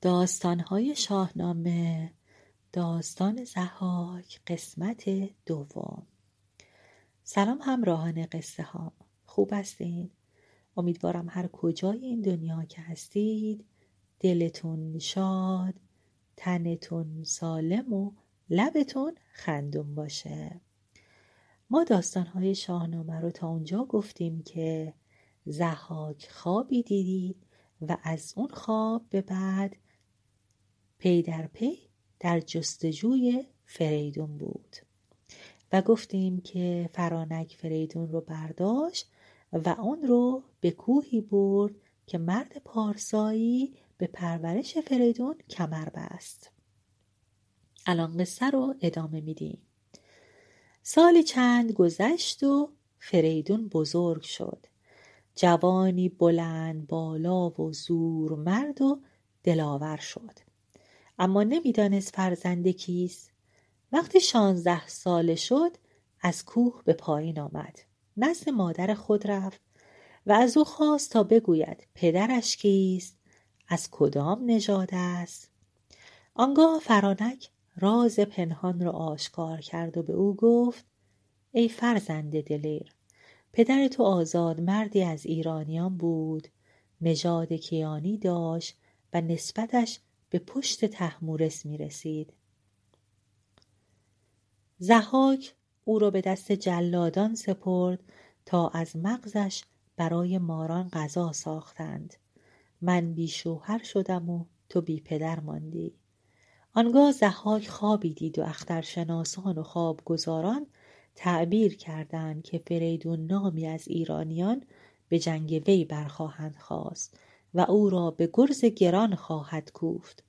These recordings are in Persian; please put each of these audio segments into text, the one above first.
داستانهای شاهنامه داستان زحاک قسمت دوم. سلام همراهان قصه ها خوب هستین؟ امیدوارم هر کجای این دنیا که هستید دلتون شاد تنتون سالم و لبتون خندون باشه. ما داستانهای شاهنامه رو تا اونجا گفتیم که زحاک خوابی دیدید و از اون خواب به بعد پی در پی در جستجوی فریدون بود و گفتیم که فرانک فریدون رو برداشت و اون رو به کوهی برد که مرد پارسایی به پرورش فریدون کمر بست. الان قصه رو ادامه میدیم. سالی چند گذشت و فریدون بزرگ شد. جوانی بلند بالا و زور مرد و دلاور شد. اما نمی‌دانست فرزند کیست. وقتی شانزده ساله شد از کوه به پایین آمد. نزد مادر خود رفت و از او خواست تا بگوید پدرش کیست از کدام نژاد است. آنگاه فرانک راز پنهان را آشکار کرد و به او گفت ای فرزند دلیر پدر تو آزاد مردی از ایرانیان بود. نژاد کیانی داشت و نسبتش به پشت تحمورس می رسید. زحاک او را به دست جلادان سپرد تا از مغزش برای ماران غذا ساختند. من بی شوهر شدم و تو بی پدر ماندی. آنگاه زحاک خوابی دید و اخترشناسان و خوابگزاران تعبیر کردند که فریدون نامی از ایرانیان به جنگ وی برخواهند خواست و او را به گرز گران خواهد کوفت.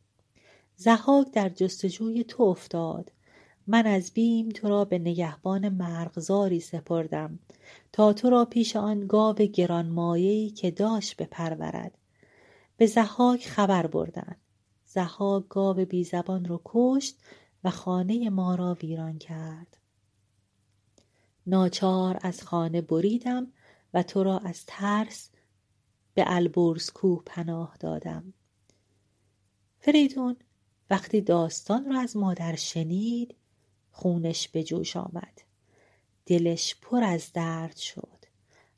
زحاک در جستجوی تو افتاد. من از بیم تو را به نگهبان مرغزاری سپردم تا تو را پیش آن گاو گرانمایهای که داشت بپرورد. به زحاک خبر بردند زحاک گاو بیزبان را کشت و خانه ما را ویران کرد. ناچار از خانه بریدم و تو را از ترس به البرز کوه پناه دادم. فریدون وقتی داستان را از مادر شنید خونش به جوش آمد. دلش پر از درد شد.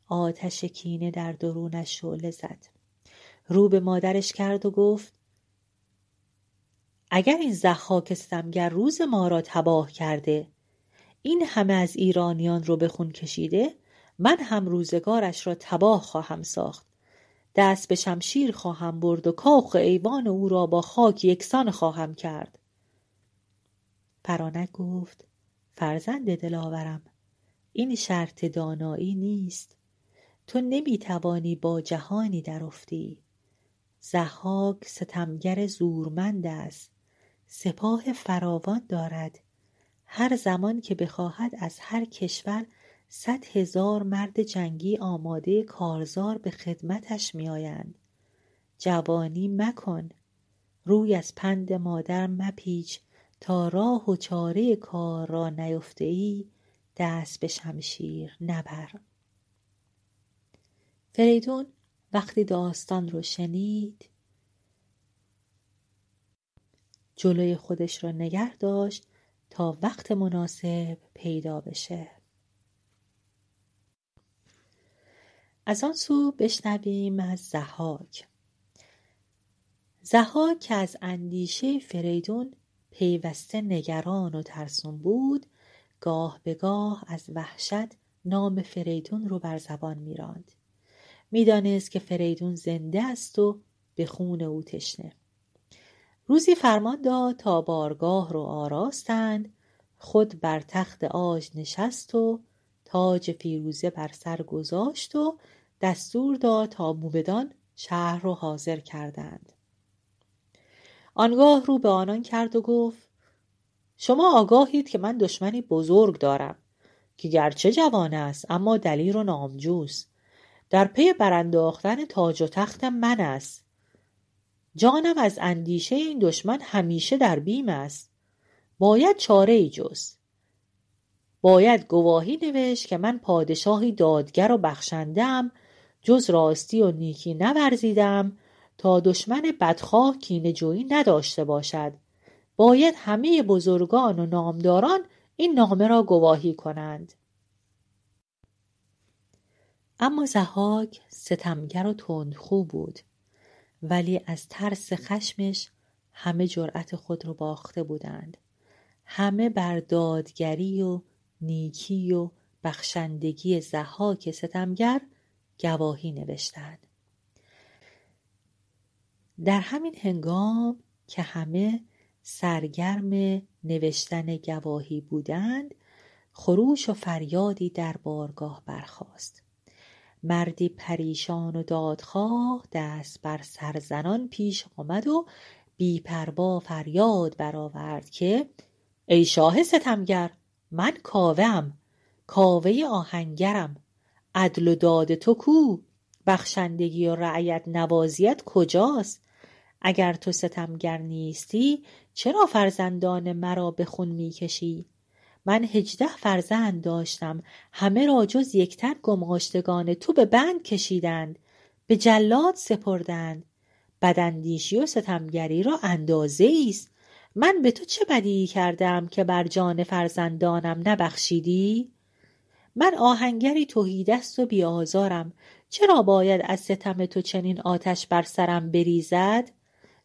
آتش کینه در درونش شعله زد. رو به مادرش کرد و گفت اگر این زخاک استمگر روز ما را تباه کرده این همه از ایرانیان رو به خون کشیده من هم روزگارش را تباه خواهم ساخت. دست به شمشیر خواهم برد و کاخ ایوان او را با خاک یکسان خواهم کرد. پرانک گفت فرزند دلاورم این شرط دانایی نیست. تو نمی‌توانی با جهانی در افتی. زحاک ستمگر زورمند است. سپاه فراوان دارد. هر زمان که بخواهد از هر کشور صد هزار مرد جنگی آماده کارزار به خدمتش میآیند. جوانی مکن روی از پند مادر مپیچ تا راه و چاره کار را نیفته ای دست به شمشیر نبر. فریدون وقتی داستان رو شنید جلوی خودش را نگه داشت تا وقت مناسب پیدا بشه. از آن سو بشنویم از زحاک زحاک که از اندیشه فریدون پیوسته نگران و ترسون بود گاه به گاه از وحشت نام فریدون رو بر زبان میراند. می‌دانست که فریدون زنده است و به خون او تشنه. روزی فرمان داد تا بارگاه رو آراستند خود بر تخت آج نشست و تاج فیروزه بر سر گذاشت و دستور داد تا موبدان شهر رو حاضر کردند. آنگاه رو به آنان کرد و گفت شما آگاهید که من دشمنی بزرگ دارم که گرچه جوان است اما دلیر و نامجوست در پی برانداختن تاج و تخت من است. جانم از اندیشه این دشمن همیشه در بیم است. باید چاره ای جست باید گواهی نوشت که من پادشاهی دادگر و بخشندم جز راستی و نیکی نورزیدم تا دشمن بدخواه کینهجویی نداشته باشد. باید همه بزرگان و نامداران این نامه را گواهی کنند. اما زهاک ستمگر و تندخو بود ولی از ترس خشمش همه جرأت خود رو باخته بودند. همه بر دادگری و نیکی و بخشندگی زهاک ستمگر گواهی نوشتند در همین هنگام که همه سرگرم نوشتن گواهی بودند خروش و فریادی در بارگاه برخاست. مردی پریشان و دادخواه دست بر سرزنان پیش آمد و بیپروا فریاد برآورد که ای شاه ستمگر من کاوهام کاوه آهنگرم. عدل و داد تو کو؟ بخشندگی و رعیت نوازیت کجاست؟ اگر تو ستمگر نیستی چرا فرزندان مرا به خون می‌کشی؟ من هجده فرزند داشتم همه را جز یکتن گماشتگان تو به بند کشیدند به جلاد سپردند. بداندیشی و ستمگری را اندازه است من به تو چه بدی کردم که بر جان فرزندانم نبخشیدی؟ من آهنگری تهیدست و بیآزارم. چرا باید از ستم تو چنین آتش بر سرم بریزد؟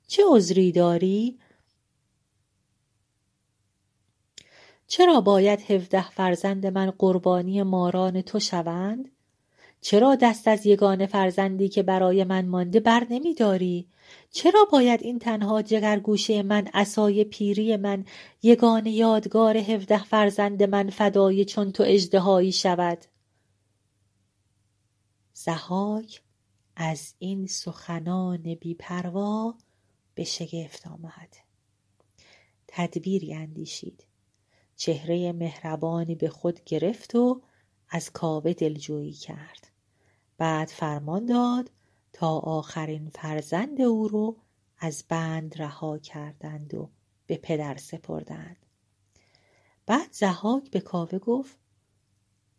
چه عذری داری؟ چرا باید هفده فرزند من قربانی ماران تو شوند؟ چرا دست از یگانه فرزندی که برای من مانده بر نمی داری؟ چرا باید این تنها جگرگوشه من اسای پیری من یگانه یادگار هفده فرزند من فدای چون تو اژدهایی شود؟ زهاک از این سخنان بیپروا به شگفت آمد. تدبیری اندیشید. چهره مهربانی به خود گرفت و از کاوه دلجویی کرد. بعد فرمان داد تا آخرین فرزند او رو از بند رها کردند و به پدر سپردند. بعد زهاک به کاوه گفت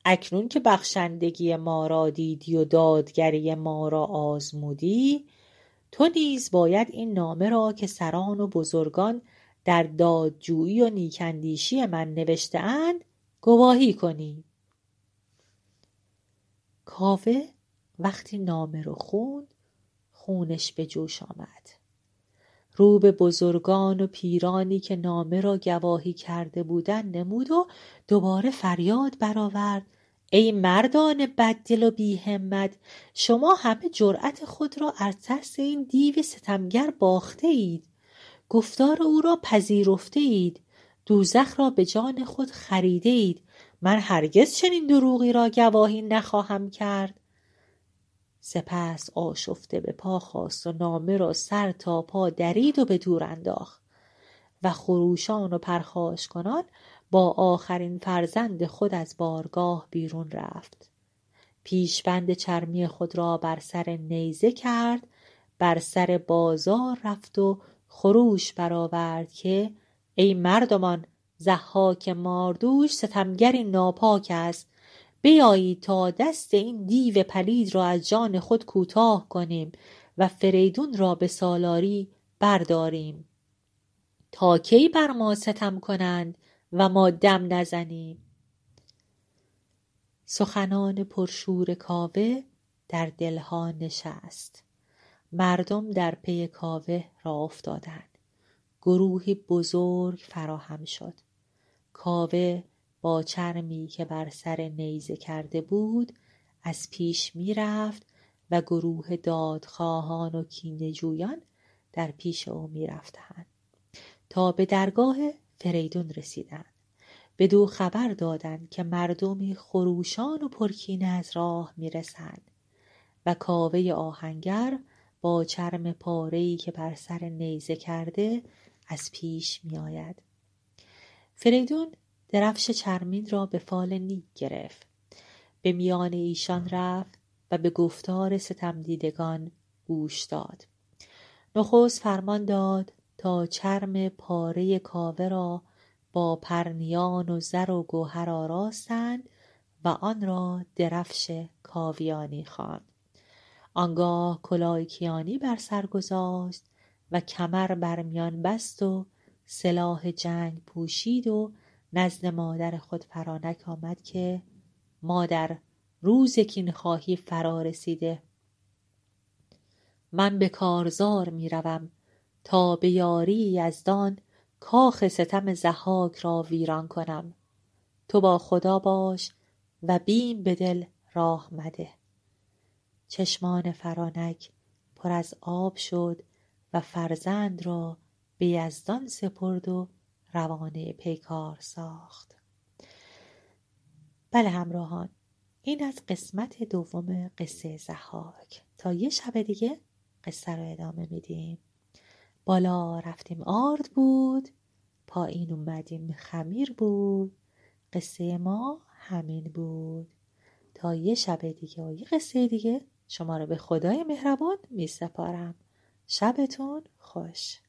اکنون که بخشندگی ما را دیدی و دادگری ما را آزمودی تو نیز باید این نامه را که سران و بزرگان در دادجویی و نیکندیشی من نوشته اند گواهی کنی. کاوه وقتی نامه رو خوند خونش به جوش آمد. رو به بزرگان و پیرانی که نامه را گواهی کرده بودند نمود و دوباره فریاد برآورد. ای مردان بددل و بیهمت شما همه جرأت خود را از ترس این دیو ستمگر باخته اید. گفتار او را پذیرفته اید. دوزخ را به جان خود خریده اید. من هرگز چنین دروغی را گواهی نخواهم کرد. سپس آشفته به پا خواست و نامه را سر تا پا درید و به دور انداخت و خروشان و پرخاش کنان با آخرین فرزند خود از بارگاه بیرون رفت. پیشبند چرمی خود را بر سر نیزه کرد بر سر بازار رفت و خروش برآورد که ای مردمان ضحاک ماردوش ستمگری ناپاک است. بیایید تا دست این دیو پلید را از جان خود کوتاه کنیم و فریدون را به سالاری برداریم. تا کی بر ما ستم کنند و ما دم نزنیم؟ سخنان پرشور کاوه در دلها نشست. مردم در پی کاوه را افتادند. گروهی بزرگ فراهم شد. کاوه با چرمی که بر سر نیزه کرده بود از پیش می‌رفت و گروه دادخواهان و کینهجویان در پیش او می‌رفتند. تا به درگاه فریدون رسیدند. بدو خبر دادند که مردمی خروشان و پرکینه از راه می‌رسند و کاوه آهنگر با چرم پارهای که بر سر نیزه کرده از پیش میآید. فریدون درفش چرمین را به فال نیک گرفت. به میان ایشان رفت و به گفتار ستمدیدگان گوش داد. نخست فرمان داد تا چرم پاره کاوه را با پرنیان و زر و گوهر آراستند و آن را درفش کاویانی خواند. آنگاه کلاه کیانی بر سر گذاشت و کمر بر میان بست و سلاح جنگ پوشید و نزد مادر خود فرانک آمد که مادر روز خواهی فرا رسیده. من به کارزار می روم تا به یاری یزدان کاخ ستم زحاک را ویران کنم. تو با خدا باش و بیم به دل راه مده. چشمان فرانک پر از آب شد و فرزند را به یزدان سپرد و روانه پیکار ساخت. بله همراهان این از قسمت دوم قصه زحاک تا یه شب دیگه قصه رو ادامه میدیم. بالا رفتیم آرد بود پایین اومدیم خمیر بود قصه ما همین بود. تا یه شب دیگه و یه قصه دیگه شما رو به خدای مهربان می سپارم شبتون خوش.